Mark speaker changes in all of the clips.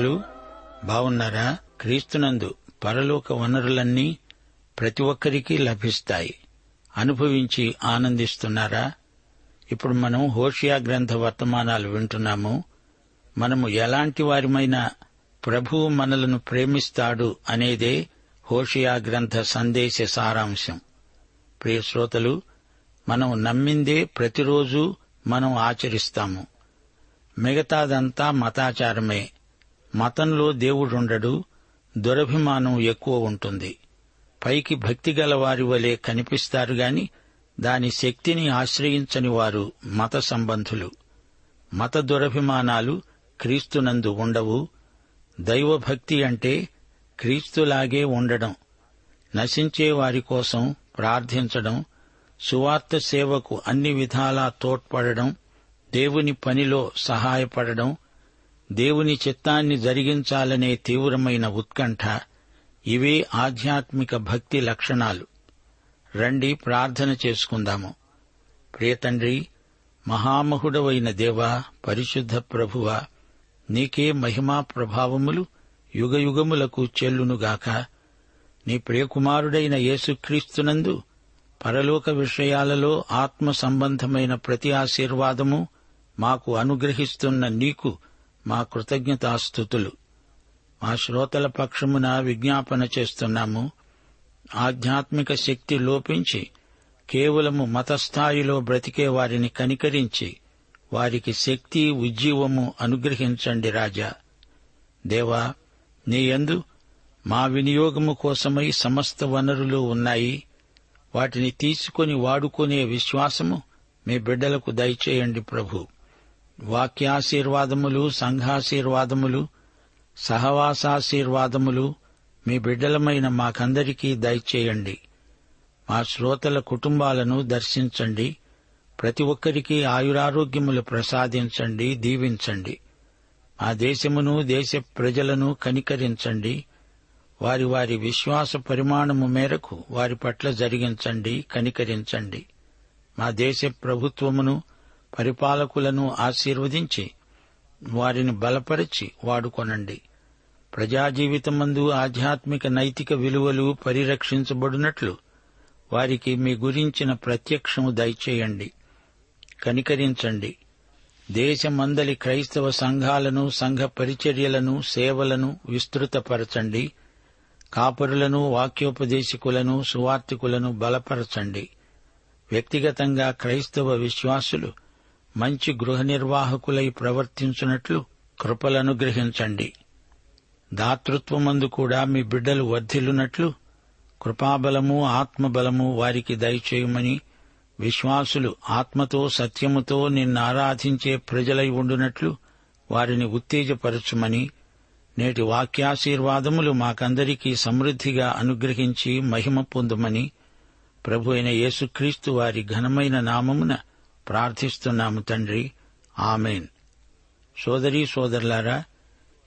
Speaker 1: ప్రియ శ్రోతలు బావున్నారా? క్రీస్తునందు పరలోక వనరులన్నీ ప్రతి ఒక్కరికి లభిస్తాయి. అనుభవించి ఆనందిస్తున్నారా? ఇప్పుడు మనం హోషియా గ్రంథ వర్తమానాలు వింటున్నాము. మనము ఎలాంటి వారిమైనా ప్రభువు మనలను ప్రేమిస్తాడు అనేదే హోషియా గ్రంథ సందేశ సారాంశం. ప్రియ శ్రోతలు మనం నమ్మిందే ప్రతిరోజు మనం ఆచరిస్తాము. మిగతాదంతా మతాచారమే. మతంలో దేవుడుండడు దురభిమానం ఎక్కువ ఉంటుంది. పైకి భక్తి గలవారి వలె కనిపిస్తారు గాని దాని శక్తిని ఆశ్రయించని వారు మత సంబంధులు. మత దురభిమానాలు క్రీస్తునందు ఉండవు. దైవభక్తి అంటే క్రీస్తులాగే ఉండడం. నశించే వారి కోసం ప్రార్థించడం సువార్త సేవకు అన్ని విధాలా తోడ్పడడం దేవుని పనిలో సహాయపడడం దేవుని చిత్తాన్ని జరిగించాలనే తీవ్రమైన ఉత్కంఠ. ఇవే ఆధ్యాత్మిక భక్తి లక్షణాలు. రండి ప్రార్థన చేసుకుందాము. ప్రియతండ్రి మహామహుడవైన దేవా పరిశుద్ధ ప్రభువా నీకే మహిమా ప్రభావములు యుగయుగములకు చెల్లునుగాక. నీ ప్రియకుమారుడైన యేసుక్రీస్తునందు పరలోక విషయాలలో ఆత్మ సంబంధమైన ప్రతి ఆశీర్వాదము మాకు అనుగ్రహిస్తున్న నీకు మా కృతజ్ఞతాస్థుతులు మా శ్రోతల పక్షమున విజ్ఞాపన చేస్తున్నాము. ఆధ్యాత్మిక శక్తి లోపించి కేవలము మతస్థాయిలో బ్రతికే వారిని కనికరించి వారికి శక్తి ఉజ్జీవము అనుగ్రహించండి రాజా. దేవా నీయందు మా వినియోగము కోసమై సమస్త వనరులు ఉన్నాయి. వాటిని తీసుకొని వాడుకునే విశ్వాసము మీ బిడ్డలకు దయచేయండి ప్రభు. వాక్యాశీర్వాదములు సంఘాశీర్వాదములు సహవాసాశీర్వాదములు మీ బిడ్డలమైన మాకందరికీ దయచేయండి. మా శ్రోతల కుటుంబాలను దర్శించండి. ప్రతి ఒక్కరికి ఆయురారోగ్యములు ప్రసాదించండి దీవించండి. మా దేశమును దేశ ప్రజలను కనికరించండి. వారి వారి విశ్వాస పరిమాణము మేరకు వారి పట్ల జరిగించండి కనికరించండి. మా దేశ ప్రభుత్వమును పరిపాలకులను ఆశీర్వదించి వారిని బలపరిచి వాడుకొనండి. ప్రజాజీవితమందు ఆధ్యాత్మిక నైతిక విలువలు పరిరక్షించబడినట్లు వారికి మీ గురించిన ప్రత్యక్షము దయచేయండి. కనికరించండి. దేశమందలి క్రైస్తవ సంఘాలను సంఘ పరిచర్యలను సేవలను విస్తృతపరచండి. కాపరులను వాక్యోపదేశకులను సువార్తికులను బలపరచండి. వ్యక్తిగతంగా క్రైస్తవ విశ్వాసులు మంచి గృహ నిర్వాహకులై ప్రవర్తించున్నట్లు కృపలనుగ్రహించండి. దాతృత్వమందు కూడా మీ బిడ్డలు వర్ధిల్లునట్లు కృపాబలము ఆత్మబలము వారికి దయచేయమని విశ్వాసులు ఆత్మతో సత్యముతో నిన్నారాధించే ప్రజలై ఉండునట్లు వారిని ఉత్తేజపరచుమని నేటి వాక్యాశీర్వాదములు మాకందరికీ సమృద్దిగా అనుగ్రహించి మహిమ పొందుమని ప్రభు అయిన యేసుక్రీస్తు వారి ఘనమైన నామమున ప్రార్థిస్తున్నాము తండ్రి. ఆమెన్. సోదరీ సోదరులారా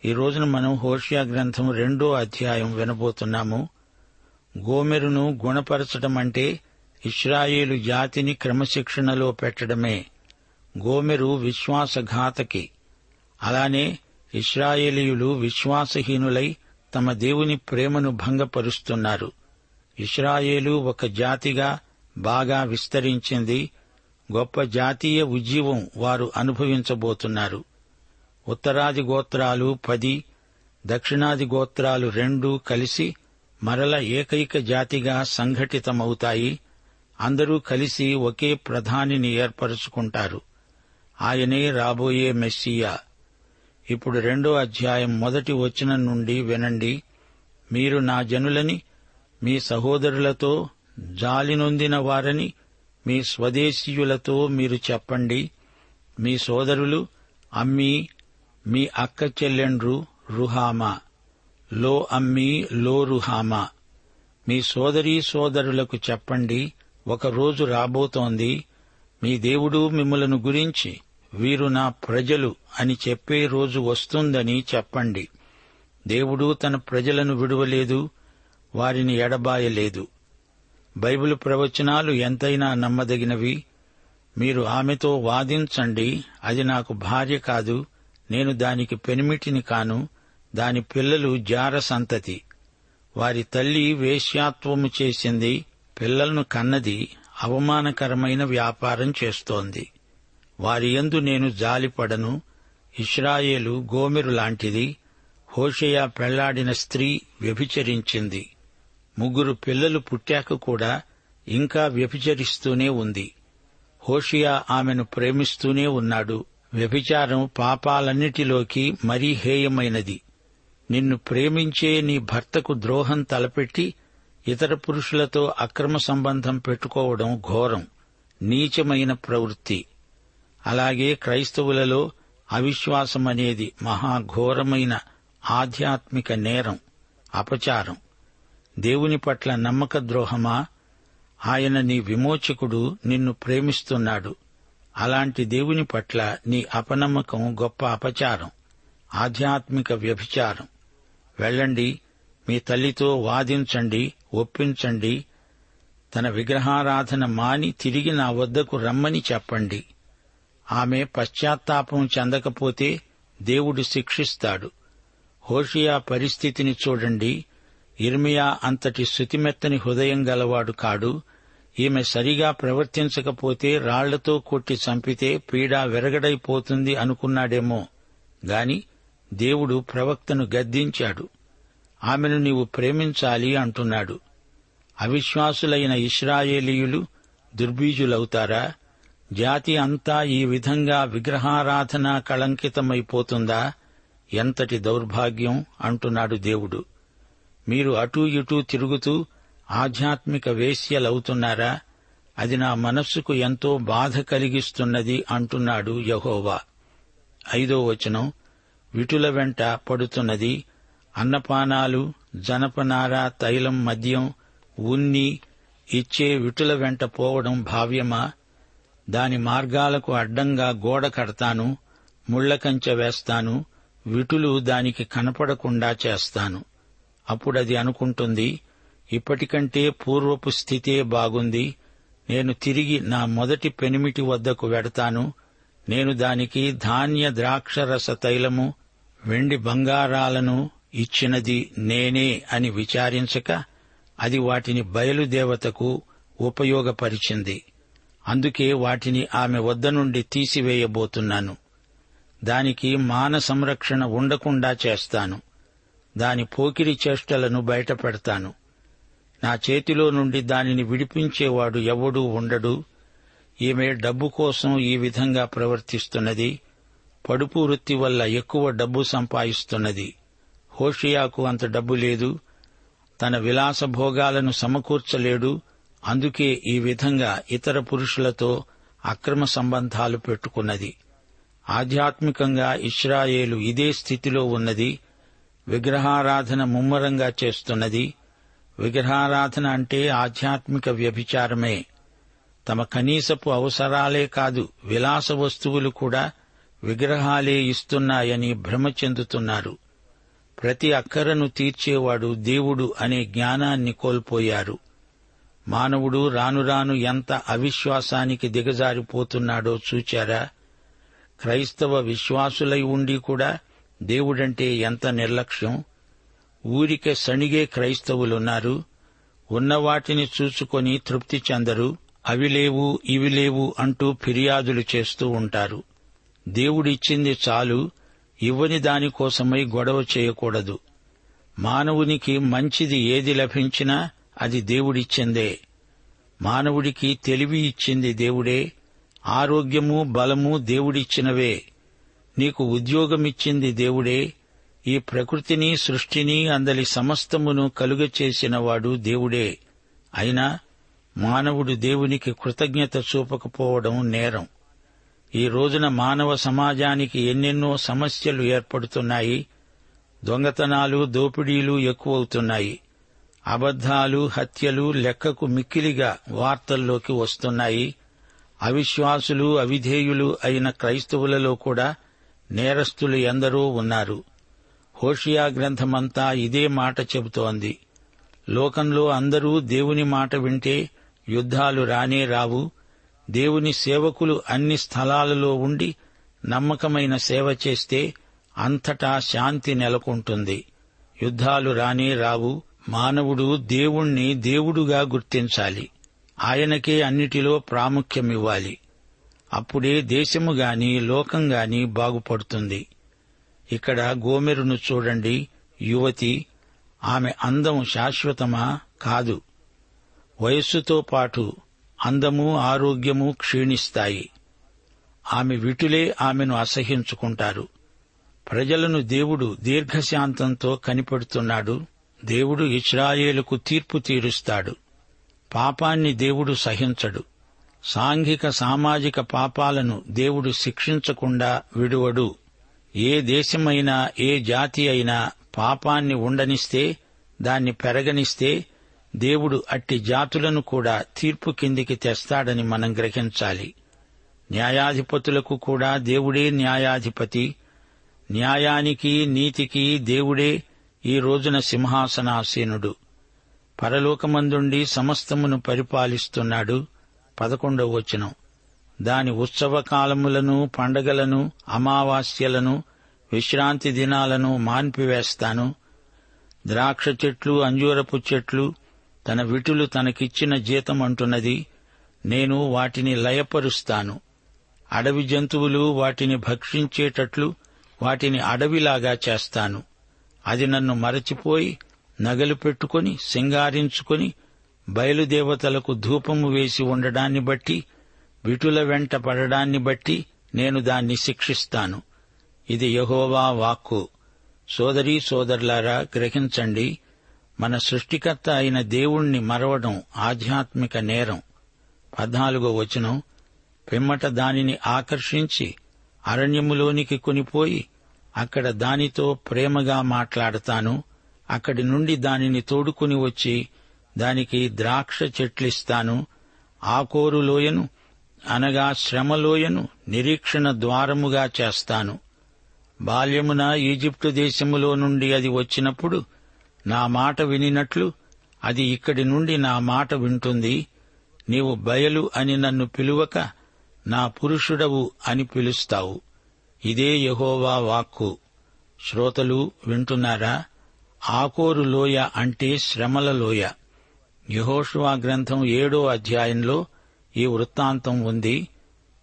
Speaker 1: ఈ రోజున మనం హోషియా గ్రంథం రెండో అధ్యాయం వినబోతున్నాము. గోమెరును గుణపరచడం అంటే ఇస్రాయేలు జాతిని క్రమశిక్షణలో పెట్టడమే. గోమెరు విశ్వాసఘాతకి. అలానే ఇస్రాయేలీయులు విశ్వాసహీనులై తమ దేవుని ప్రేమను భంగపరుస్తున్నారు. ఇస్రాయేలు ఒక జాతిగా బాగా విస్తరించింది గొప్ప జాతీయ ఉజ్జీవం వారు అనుభవించబోతున్నారు. ఉత్తరాది గోత్రాలు పది దక్షిణాది గోత్రాలు రెండు కలిసి మరల ఏకైక జాతిగా సంఘటితమవుతాయి. అందరూ కలిసి ఒకే ప్రధానిని ఏర్పరచుకుంటారు. ఆయనే రాబోయే మెస్సియా. ఇప్పుడు రెండో అధ్యాయం మొదటి వచనం నుండి వినండి. మీరు నా జనులని మీ సహోదరులతో జాలినొందిన వారని మీ స్వదేశీయులతో మీరు చెప్పండి. మీ సోదరులు అమ్మి మీ అక్క చెల్లెండ్రు రుహామా. లో అమ్మి లో రుహామా. మీ సోదరీ సోదరులకు చెప్పండి. ఒక రోజు రాబోతోంది. మీ దేవుడు మిమ్మలను గురించి వీరు నా ప్రజలు అని చెప్పే రోజు వస్తుందని చెప్పండి. దేవుడు తన ప్రజలను విడువలేదు వారిని ఎడబాయలేదు. బైబిల్ ప్రవచనాలు ఎంతైనా నమ్మదగినవి. మీరు ఆమెతో వాదించండి. అది నాకు భార్య కాదు. నేను దానికి పెనిమిటిని కాను. దాని పిల్లలు జార సంతతి. వారి తల్లి వేశ్యాత్వము చేసింది. పిల్లలను కన్నది. అవమానకరమైన వ్యాపారం చేస్తోంది. వారి యందు నేను జాలిపడను. ఇస్రాయేలు గోమెరు లాంటిది. హోషయ పెళ్ళాడిన స్త్రీ వ్యభిచరించింది. ముగ్గురు పిల్లలు పుట్టాక కూడా ఇంకా వ్యభిచరిస్తూనే ఉంది. హోషియా ఆమెను ప్రేమిస్తూనే ఉన్నాడు. వ్యభిచారం పాపాలన్నిటిలోకి మరీ హేయమైనది. నిన్ను ప్రేమించే నీ భర్తకు ద్రోహం తలపెట్టి ఇతర పురుషులతో అక్రమ సంబంధం పెట్టుకోవడం ఘోరం నీచమైన ప్రవృత్తి. అలాగే క్రైస్తవులలో అవిశ్వాసం అనేది మహాఘోరమైన ఆధ్యాత్మిక నేరం అపచారం. దేవుని పట్ల నమ్మక ద్రోహమా? ఆయన నీ విమోచకుడు నిన్ను ప్రేమిస్తున్నాడు. అలాంటి దేవుని పట్ల నీ అపనమ్మకం గొప్ప అపచారం ఆధ్యాత్మిక వ్యభిచారం. వెళ్ళండి మీ తల్లితో వాదించండి ఒప్పించండి. తన విగ్రహారాధన మాని తిరిగి నా వద్దకు రమ్మని చెప్పండి. ఆమె పశ్చాత్తాపం చెందకపోతే దేవుడు శిక్షిస్తాడు. హోషియా పరిస్థితిని చూడండి. ఇర్మియా అంతటి శృతిమెత్తని హృదయం గలవాడు కాడు. ఈమె సరిగా ప్రవర్తించకపోతే రాళ్ళతో కొట్టి చంపితే పీడ విరగడైపోతుంది అనుకున్నాడేమో. గాని దేవుడు ప్రవక్తను గద్దించాడు. ఆమెను నీవు ప్రేమించాలి అంటున్నాడు. అవిశ్వాసులైన ఇస్రాయేలీయులు దుర్బీజులవుతారా? జాతి అంతా ఈ విధంగా విగ్రహారాధన కళంకితమైపోతుందా? ఎంతటి దౌర్భాగ్యం అంటున్నాడు దేవుడు. మీరు అటూ ఇటూ తిరుగుతూ ఆధ్యాత్మిక వేశ్యలవుతున్నారా? అది నా మనస్సుకు ఎంతో బాధ కలిగిస్తున్నది అంటున్నాడు యహోవా. ఐదో వచనం విటుల వెంట పడుతున్నది అన్నపానాలు జనపనార తైలం మద్యం ఉన్ని ఇచ్చే విటుల వెంట పోవడం భావ్యమా? దాని మార్గాలకు అడ్డంగా గోడ కడతాను ముళ్ళకంచె వేస్తాను విటులు దానికి కనపడకుండా చేస్తాను. అప్పుడది అనుకుంటుంది ఇప్పటికంటే పూర్వపు స్థితే బాగుంది. నేను తిరిగి నా మొదటి పెనిమిటి వద్దకు వెడతాను. నేను దానికి ధాన్య ద్రాక్షరస తైలము వెండి బంగారాలను ఇచ్చినది నేనే అని విచారించక అది వాటిని బయలుదేవతకు ఉపయోగపరిచింది. అందుకే వాటిని ఆమె వద్ద నుండి తీసివేయబోతున్నాను. దానికి మాన సంరక్షణ ఉండకుండా చేస్తాను. దాని పోకిరి చేష్టలను బయటపెడతాను నా చేతిలో నుండి దానిని విడిపించేవాడు ఎవడూ ఉండడు. ఈమె డబ్బు కోసం ఈ విధంగా ప్రవర్తిస్తున్నది. పడుపు వృత్తి వల్ల ఎక్కువ డబ్బు సంపాదిస్తున్నది. హోషియాకు అంత డబ్బు లేదు. తన విలాస భోగాలను సమకూర్చలేడు. అందుకే ఈ విధంగా ఇతర పురుషులతో అక్రమ సంబంధాలు పెట్టుకున్నది. ఆధ్యాత్మికంగా ఇస్రాయేలు ఇదే స్థితిలో ఉన్నది. విగ్రహారాధన ముమ్మరంగా చేస్తున్నది. విగ్రహారాధన అంటే ఆధ్యాత్మిక వ్యభిచారమే. తమ కనీసపు అవసరాలే కాదు విలాస వస్తువులు కూడా విగ్రహాలే ఇస్తున్నాయని భ్రమ చెందుతున్నారు. ప్రతి అక్కరను తీర్చేవాడు దేవుడు అనే జ్ఞానాన్ని కోల్పోయారు. మానవుడు రాను రాను ఎంత అవిశ్వాసానికి దిగజారిపోతున్నాడో చూచారా? క్రైస్తవ విశ్వాసులై ఉండి కూడా దేవుడంటే ఎంత నిర్లక్ష్యం? ఊరికే సణిగే క్రైస్తవులున్నారు. ఉన్నవాటిని చూసుకొని తృప్తి చెందరు. అవి లేవు ఇవి లేవు అంటూ ఫిర్యాదులు చేస్తూ ఉంటారు. దేవుడిచ్చింది చాలు. ఇవ్వని దానికోసమై గొడవ చేయకూడదు. మానవునికి మంచిది ఏది లభించినా అది దేవుడిచ్చిందే. మానవుడికి తెలివి ఇచ్చింది దేవుడే. ఆరోగ్యము బలము దేవుడిచ్చినవే. నీకు ఉద్యోగమిచ్చింది దేవుడే. ఈ ప్రకృతిని సృష్టిని అందలి సమస్తమును కలుగచేసినవాడు దేవుడే. అయినా మానవుడు దేవునికి కృతజ్ఞత చూపకపోవడం నేరం. ఈ రోజున మానవ సమాజానికి ఎన్నెన్నో సమస్యలు ఏర్పడుతున్నాయి. దొంగతనాలు దోపిడీలు ఎక్కువవుతున్నాయి. అబద్ధాలు హత్యలు లెక్కకు మిక్కిలిగా వార్తల్లోకి వస్తున్నాయి. అవిశ్వాసులు అవిధేయులు అయిన క్రైస్తవులలో కూడా నేరస్తులు ఎందరూ ఉన్నారు. హోషియా గ్రంథమంతా ఇదే మాట చెబుతోంది. లోకంలో అందరూ దేవుని మాట వింటే యుద్ధాలు రానే రావు. దేవుని సేవకులు అన్ని స్థలాలలో ఉండి నమ్మకమైన సేవ చేస్తే అంతటా శాంతి నెలకొంటుంది. యుద్ధాలు రానే రావు. మానవుడు దేవుణ్ణి దేవుడుగా గుర్తించాలి. ఆయనకే అన్నిటిలో ప్రాముఖ్యమివ్వాలి. అప్పుడే దేశము గాని లోకం గాని బాగుపడుతుంది. ఇక్కడ గోమెరును చూడండి యువతి ఆమె అందం శాశ్వతమా కాదు. వయస్సుతో పాటు అందము ఆరోగ్యము క్షీణిస్తాయి. ఆమె విటులే ఆమెను అసహించుకుంటారు. ప్రజలను దేవుడు దీర్ఘశాంతంతో కనిపెడుతున్నాడు. దేవుడు ఇస్రాయేలుకు తీర్పు తీరుస్తాడు. పాపాన్ని దేవుడు సహించడు. సాంఘిక సామాజిక పాపాలను దేవుడు శిక్షించకుండా విడువడు. ఏ దేశమైనా ఏ జాతి అయినా పాపాన్ని ఉండనిస్తే దాన్ని పెరగనిస్తే దేవుడు అట్టి జాతులను కూడా తీర్పు కిందికి తెస్తాడని మనం గ్రహించాలి. న్యాయాధిపతులకు కూడా దేవుడే న్యాయాధిపతి. న్యాయానికి నీతికి దేవుడే ఈ రోజున సింహాసనాసీనుడు. పరలోకమందుండి సమస్తమును పరిపాలిస్తున్నాడు. పదకొండవ వచనం. దాని ఉత్సవ కాలములను పండగలను అమావాస్యలను విశ్రాంతి దినాలను మాన్పివేస్తాను. ద్రాక్ష చెట్లు అంజూరపు చెట్లు తన విటులు తనకిచ్చిన జీతం అంటున్నది. నేను వాటిని లయపరుస్తాను. అడవి జంతువులు వాటిని భక్షించేటట్లు వాటిని అడవిలాగా చేస్తాను. అది నన్ను మరచిపోయి నగలు పెట్టుకుని సింగారించుకుని బయలుదేవతలకు ధూపము వేసి ఉండడాన్ని బట్టి విటుల వెంట పడడాన్ని బట్టి నేను దాన్ని శిక్షిస్తాను. ఇది యహోవా వాక్కు. సోదరీ సోదరులారా గ్రహించండి మన సృష్టికర్త అయిన దేవుణ్ణి మరవడం ఆధ్యాత్మిక నేరం. పద్నాలుగో వచనం. పిమ్మట దానిని ఆకర్షించి అరణ్యములోనికి కొనిపోయి అక్కడ దానితో ప్రేమగా మాట్లాడతాను. అక్కడి నుండి దానిని తోడుకుని వచ్చి దానికి ద్రాక్ష చెట్లిస్తాను ఆకోరు లోయను అనగా శ్రమలోయను నిరీక్షణ ద్వారముగా చేస్తాను. బాల్యమున ఈజిప్టు దేశములో నుండి అది వచ్చినప్పుడు నా మాట వినినట్లు అది ఇక్కడి నుండి నా మాట వింటుంది. నీవు బయలు అని నన్ను పిలువక నా పురుషుడవు అని పిలుస్తావు. ఇదే యహోవా వాక్కు. శ్రోతలు వింటున్నారా? ఆకోరు లోయ అంటే శ్రమల లోయ. యహోషువా గ్రంథం ఏడో అధ్యాయంలో ఈ వృత్తాంతం ఉంది.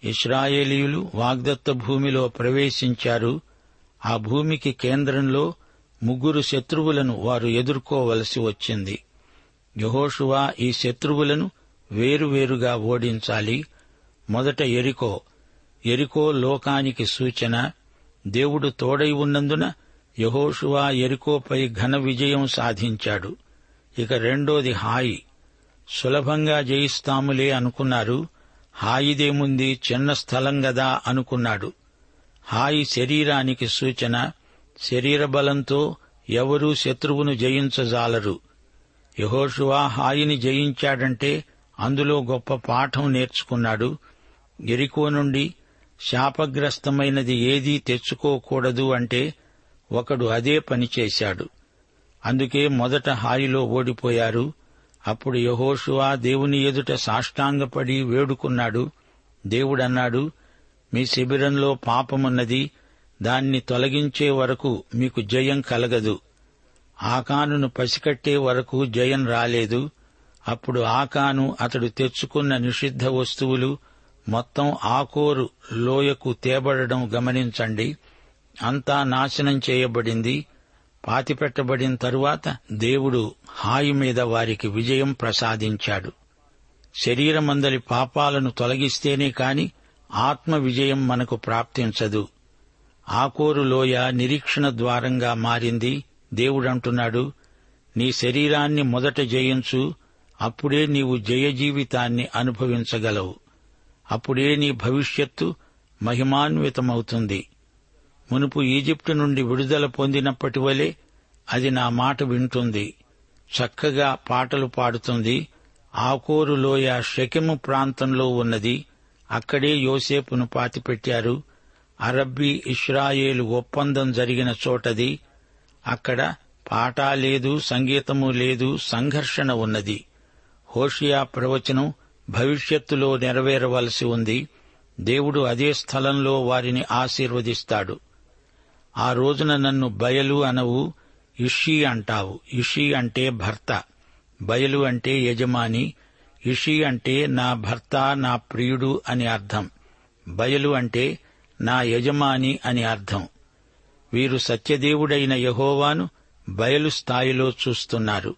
Speaker 1: ఇస్రాయేలీయులు వాగ్దత్త భూమిలో ప్రవేశించారు. ఆ భూమికి కేంద్రంలో ముగ్గురు శత్రువులను వారు ఎదుర్కోవలసి వచ్చింది. యహోషువా ఈ శత్రువులను వేరువేరుగా ఓడించాలి. మొదట ఎరికో. ఎరికో లోకానికి సూచన. దేవుడు తోడై ఉన్నందున యహోషువా ఎరికోపై ఘన విజయం సాధించాడు. ఇక రెండోది హాయి. సులభంగా జయిస్తాములే అనుకున్నారు. హాయిదేముంది చిన్న స్థలం గదా అనుకున్నాడు. హాయి శరీరానికి సూచన శరీర బలంతో ఎవరూ శత్రువును జయించజాలరు. యహోషువా హాయిని జయించాడంటే అందులో గొప్ప పాఠం నేర్చుకున్నాడు. ఎరికో నుండి శాపగ్రస్తమైనది ఏదీ తెచ్చుకోకూడదు అంటే ఒకడు అదే పని చేశాడు. అందుకే మొదట హాయిలో ఓడిపోయారు. అప్పుడు యహోషువా దేవుని ఎదుట సాష్టాంగపడి వేడుకున్నాడు. దేవుడన్నాడు మీ శిబిరంలో పాపమున్నది దాన్ని తొలగించే వరకు మీకు జయం కలగదు. ఆకానును పసికట్టే వరకు జయం రాలేదు. అప్పుడు ఆకాను అతడు తెచ్చుకున్న నిషిద్ధ వస్తువులు మొత్తం ఆకోరు లోయకు తేబడడం గమనించండి. అంతా నాశనం చేయబడింది. పాతిపెట్టబడిన తరువాత దేవుడు హాయి మీద వారికి విజయం ప్రసాదించాడు. శరీరమందలి పాపాలను తొలగిస్తేనే కాని ఆత్మ విజయం మనకు ప్రాప్తించదు. ఆకోరు లోయ నిరీక్షణ ద్వారంగా మారింది. దేవుడంటున్నాడు నీ శరీరాన్ని మొదట జయించు అప్పుడే నీవు జయ జీవితాన్ని అనుభవించగలవు. అప్పుడే నీ భవిష్యత్తు మహిమాన్వితమవుతుంది. మునుపు ఈజిప్టు నుండి విడుదల పొందినప్పటి వలె అది నా మాట వింటుంది. చక్కగా పాటలు పాడుతుంది. ఆకోరు లోయ షెకెము ప్రాంతంలో ఉన్నది. అక్కడే యోసేపును పాతిపెట్టారు. అరబ్బీ ఇస్రాయేలు ఒప్పందం జరిగిన చోటది. అక్కడ పాట లేదు సంగీతము లేదు సంఘర్షణ ఉన్నది. హోషియా ప్రవచనం భవిష్యత్తులో నెరవేరవలసి ఉంది. దేవుడు అదే స్థలంలో వారిని ఆశీర్వదిస్తాడు. ఆ రోజున నన్ను బయలు అనవు ఇషి అంటావు. ఇషి అంటే భర్త. బయలు అంటే యజమాని. ఇషి అంటే నా భర్త నా ప్రియుడు అని అర్థం. బయలు అంటే నా యజమాని అని అర్థం. వీరు సత్యదేవుడైన యహోవాను బయలు స్థాయిలో చూస్తున్నారు.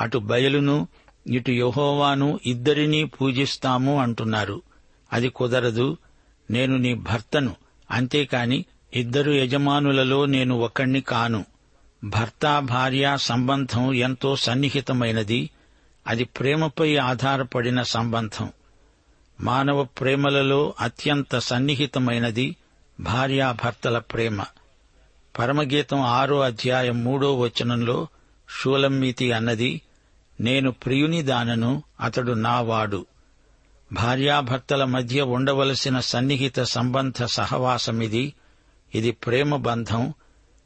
Speaker 1: అటు బయలును ఇటు యహోవాను ఇద్దరినీ పూజిస్తాము అంటున్నారు. అది కుదరదు. నేను నీ భర్తను. అంతేకాని ఇద్దరు యజమానులలో నేను ఒకణ్ణి కాను. భర్త భార్య సంబంధం ఎంతో సన్నిహితమైనది. అది ప్రేమపై ఆధారపడిన సంబంధం. మానవ ప్రేమలలో అత్యంత సన్నిహితమైనది భార్యాభర్తల ప్రేమ. పరమగీతం ఆరో అధ్యాయం మూడో వచనంలో షూలమ్మితి అన్నది నేను ప్రియుని దానను అతడు నావాడు. భార్యాభర్తల మధ్య ఉండవలసిన సన్నిహిత సంబంధ సహవాసమిది. ఇది ప్రేమ బంధం.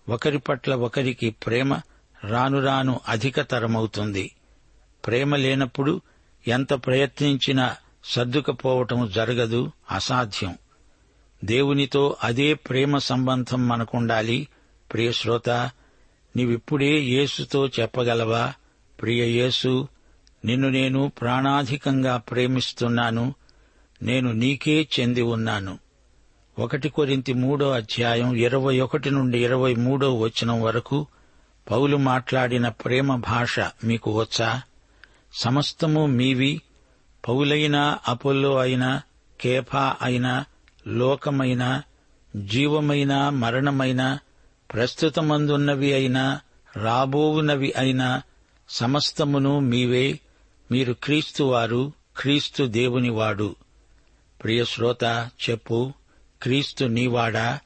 Speaker 1: ఒకరి పట్ల ఒకరికి ప్రేమ రాను రాను అధికతరమవుతుంది. ప్రేమ లేనప్పుడు ఎంత ప్రయత్నించినా సర్దుకపోవటం జరగదు అసాధ్యం. దేవునితో అదే ప్రేమ సంబంధం మనకుండాలి. ప్రియశ్రోత నీవిప్పుడే యేసుతో చెప్పగలవా? ప్రియ యేసు నిన్ను నేను ప్రాణాధికంగా ప్రేమిస్తున్నాను. నేను నీకే చెంది ఉన్నాను. ఒకటి కొరింతి మూడో అధ్యాయం ఇరవై ఒకటి నుండి ఇరవై మూడో వచనం వరకు పౌలు మాట్లాడిన ప్రేమ భాష మీకు వచ్చా? సమస్తము మీవి పౌలైనా అపోల్లో అయినా కేఫా అయినా లోకమైన జీవమైన మరణమైన ప్రస్తుతమందున్నవి అయినా రాబోవునవి అయినా సమస్తమును మీవే మీరు క్రీస్తువారు క్రీస్తు దేవునివాడు. ప్రియశ్రోత చెప్పు క్రీస్తు నీవాడా?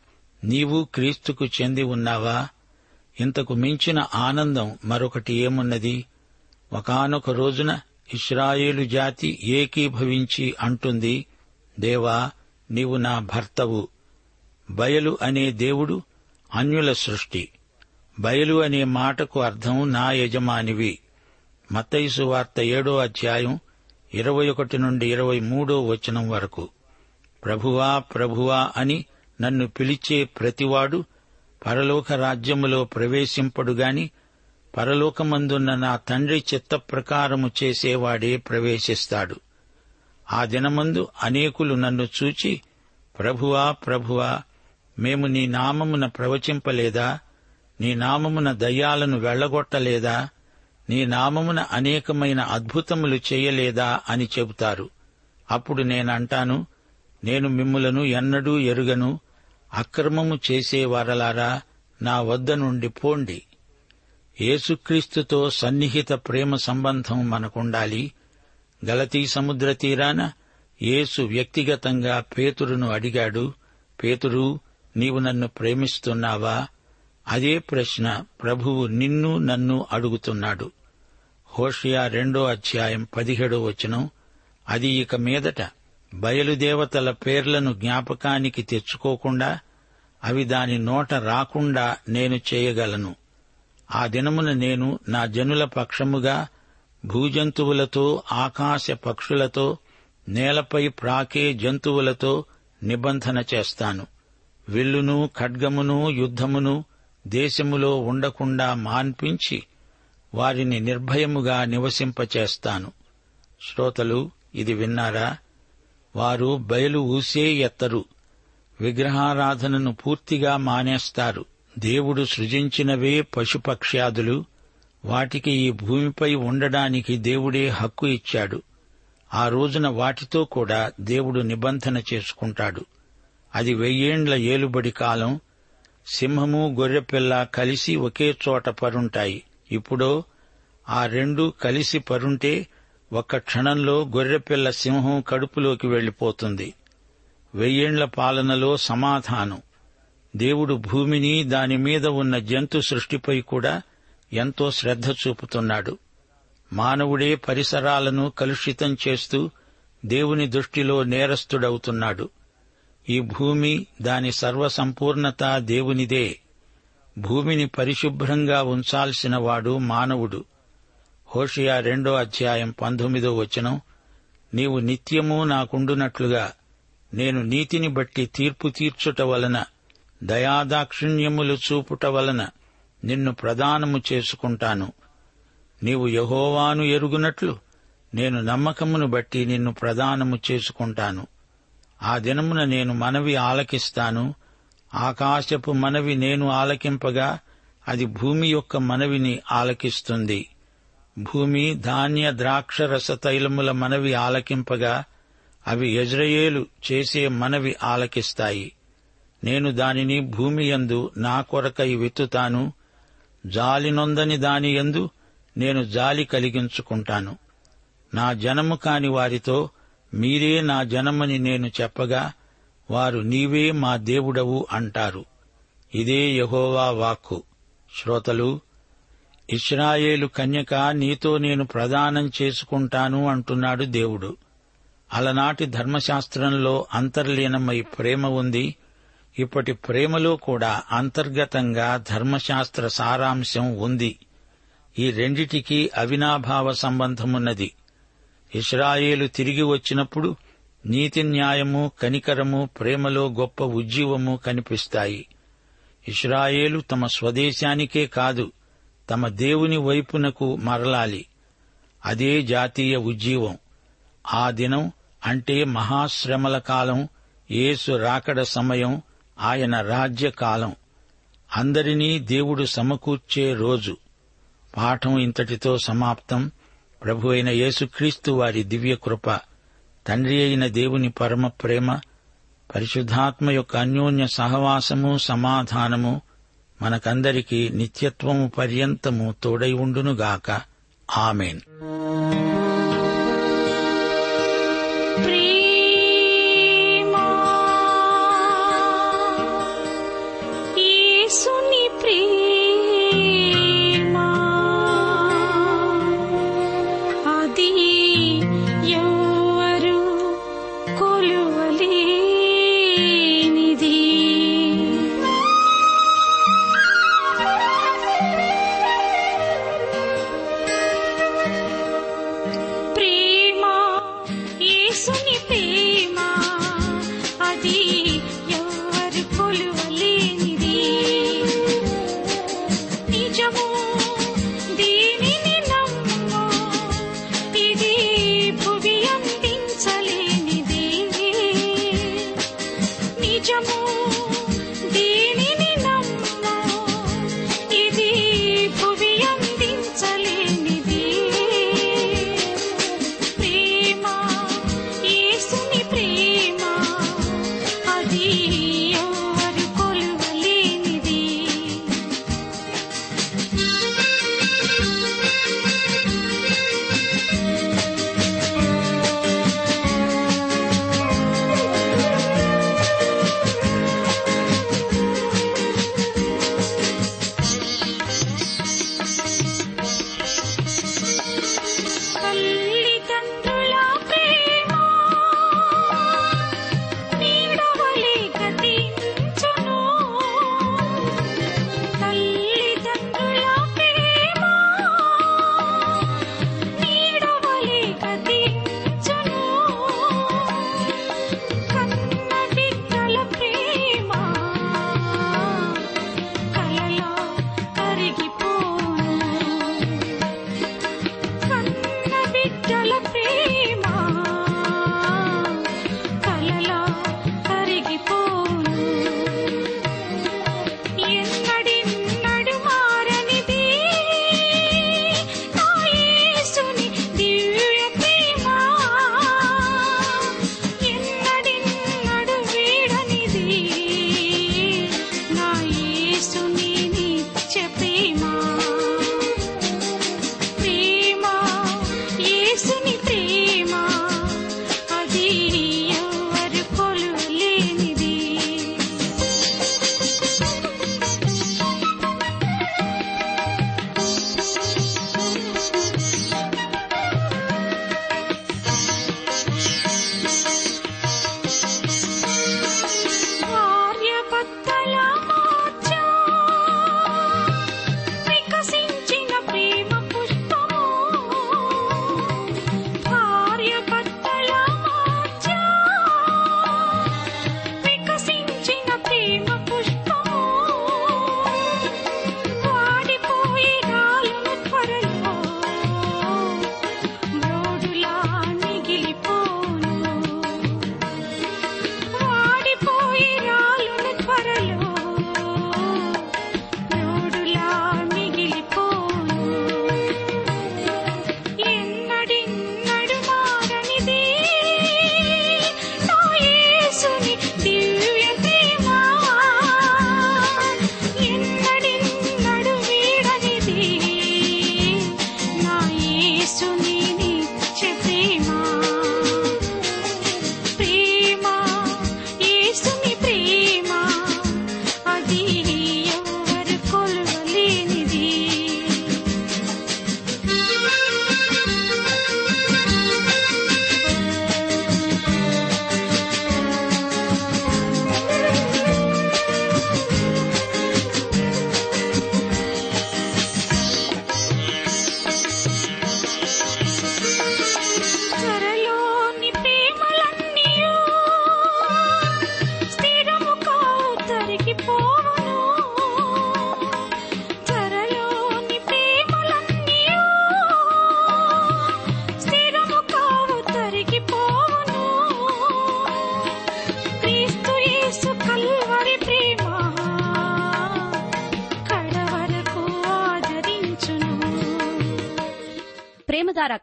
Speaker 1: నీవు క్రీస్తుకు చెంది ఉన్నావా? ఇంతకు మించిన ఆనందం మరొకటి ఏమున్నది? ఒకనొక రోజున ఇస్రాయేలు జాతి ఏకీభవించి అంటుంది దేవా నీవు నా భర్తవు. బయలు అనే దేవుడు అన్యుల సృష్టి. బయలు అనే మాటకు అర్థం నా యజమానివి. మత్తయిసు వార్త ఏడో అధ్యాయం ఇరవై ఒకటి నుండి ఇరవై మూడో వచనం వరకు. ప్రభువా ప్రభువా అని నన్ను పిలిచే ప్రతివాడు పరలోక రాజ్యములో ప్రవేశింపడుగాని పరలోకమందున్న నా తండ్రి చిత్త ప్రకారము చేసేవాడే ప్రవేశిస్తాడు. ఆ దినమందు అనేకులు నన్ను చూచి ప్రభువా ప్రభువా మేము నీ నామమున ప్రవచింపలేదా? నీ నామమున దయ్యాలను వెళ్ళగొట్టలేదా నీ నామమున అనేకమైన అద్భుతములు చేయలేదా? అని చెబుతారు. అప్పుడు నేనంటాను నేను మిమ్ములను ఎన్నడూ ఎరుగను. అక్రమము చేసేవారలారా నా వద్ద నుండి పోండి. యేసుక్రీస్తుతో సన్నిహిత ప్రేమ సంబంధం మనకుండాలి. గలతీ సముద్ర తీరాన యేసు వ్యక్తిగతంగా పేతురును అడిగాడు పేతురు నీవు నన్ను ప్రేమిస్తున్నావా? అదే ప్రశ్న ప్రభువు నిన్ను నన్ను అడుగుతున్నాడు. హోషియా రెండో అధ్యాయం పదిహేడో వచనం. అది ఇక మీదట బయలుదేవతల పేర్లను జ్ఞాపకానికి తెచ్చుకోకుండా అవి దాని నోట రాకుండా నేను చేయగలను. ఆ దినమున నేను నా జనుల పక్షముగా భూజంతువులతో ఆకాశ పక్షులతో నేలపై ప్రాకే జంతువులతో నిబంధన చేస్తాను. విల్లును ఖడ్గమును యుద్ధమును దేశములో ఉండకుండా మాన్పించి వారిని నిర్భయముగా నివసింపచేస్తాను. శ్రోతలు ఇది విన్నారా? వారు బయలు ఊసే ఎత్తరు. విగ్రహారాధనను పూర్తిగా మానేస్తారు. దేవుడు సృజించినవే పశుపక్ష్యాదులు. వాటికి ఈ భూమిపై ఉండడానికి దేవుడే హక్కు ఇచ్చాడు. ఆ రోజున వాటితో కూడా దేవుడు నిబంధన చేసుకుంటాడు. అది వెయ్యేండ్ల ఏలుబడి కాలం. సింహము గొర్రెపిల్ల కలిసి ఒకే చోట పరుంటాయి. ఇప్పుడో ఆ రెండు కలిసి పరుంటే ఒక్క క్షణంలో గొర్రెపిల్ల సింహం కడుపులోకి వెళ్ళిపోతుంది వెయ్యేండ్ల పాలనలో సమాధానం. దేవుడు భూమిని దాని మీద ఉన్న జంతు సృష్టిపై కూడా ఎంతో శ్రద్ధ చూపుతున్నాడు. మానవుడే పరిసరాలను కలుషితం చేస్తూ దేవుని దృష్టిలో నేరస్తుడవుతున్నాడు. ఈ భూమి దాని సర్వసంపూర్ణత దేవునిదే. భూమిని పరిశుభ్రంగా ఉంచాల్సిన వాడు మానవుడు. హోషియా రెండో అధ్యాయం పంతొమ్మిదో వచనం నీవు నిత్యము నాకుండునట్లుగా నేను నీతిని బట్టి తీర్పు తీర్చుట వలన దయాదాక్షిణ్యములు చూపుట వలన నిన్ను ప్రదానము చేసుకుంటాను. నీవు యహోవాను ఎరుగునట్లు నేను నమ్మకమును బట్టి నిన్ను ప్రదానము చేసుకుంటాను. ఆ దినమున నేను మనవి ఆలకిస్తాను. ఆకాశపు మనవి నేను ఆలకింపగా అది భూమి యొక్క మనవిని ఆలకిస్తుంది. భూమి ధాన్య ద్రాక్షరస తైలముల మనవి ఆలకింపగా అవి యజ్రయేలు చేసే మనవి ఆలకిస్తాయి. నేను దానిని భూమి యందు నా కొరకై విత్తుతాను జాలినొందని దాని యందు నేను జాలి కలిగించుకుంటాను. నా జనము కాని వారితో మీరే నా జనమని నేను చెప్పగా వారు నీవే మా దేవుడవు అంటారు. ఇదే యహోవా వాక్కు. శ్రోతలు ఇస్రాయేలు కన్యక నీతో నేను ప్రదానం చేసుకుంటాను అంటున్నాడు దేవుడు. అలనాటి ధర్మశాస్త్రంలో అంతర్లీనమై ప్రేమ ఉంది. ఇప్పటి ప్రేమలో కూడా అంతర్గతంగా ధర్మశాస్త్ర సారాంశం ఉంది. ఈ రెండిటికి అవినాభావ సంబంధమున్నది. ఇస్రాయేలు తిరిగి వచ్చినప్పుడు నీతి న్యాయము కనికరము ప్రేమలో గొప్ప ఉజ్జీవము కనిపిస్తాయి. ఇస్రాయేలు తమ స్వదేశానికే కాదు తమ దేవుని వైపునకు మరలాలి. అదే జాతీయ ఉజ్జీవం. ఆ దినం అంటే మహాశ్రమల కాలం యేసు రాకడ సమయం ఆయన రాజ్యకాలం అందరినీ దేవుడు సమకూర్చే రోజు. పాఠం ఇంతటితో సమాప్తం. ప్రభు అయిన యేసుక్రీస్తు వారి దివ్య కృప తండ్రి అయిన దేవుని పరమ ప్రేమ పరిశుద్ధాత్మ యొక్క అన్యోన్య సహవాసము సమాధానము మనకందరికీ నిత్యత్వము పర్యంతము తోడై ఉండునుగాక. ఆమెన్.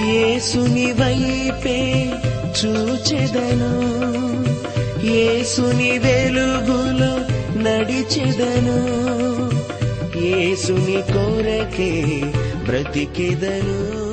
Speaker 2: యేసుని వైపే చూచెదను. యేసుని వెలుగులో నడిచెదను. యేసుని కోరకే బ్రతికెదను.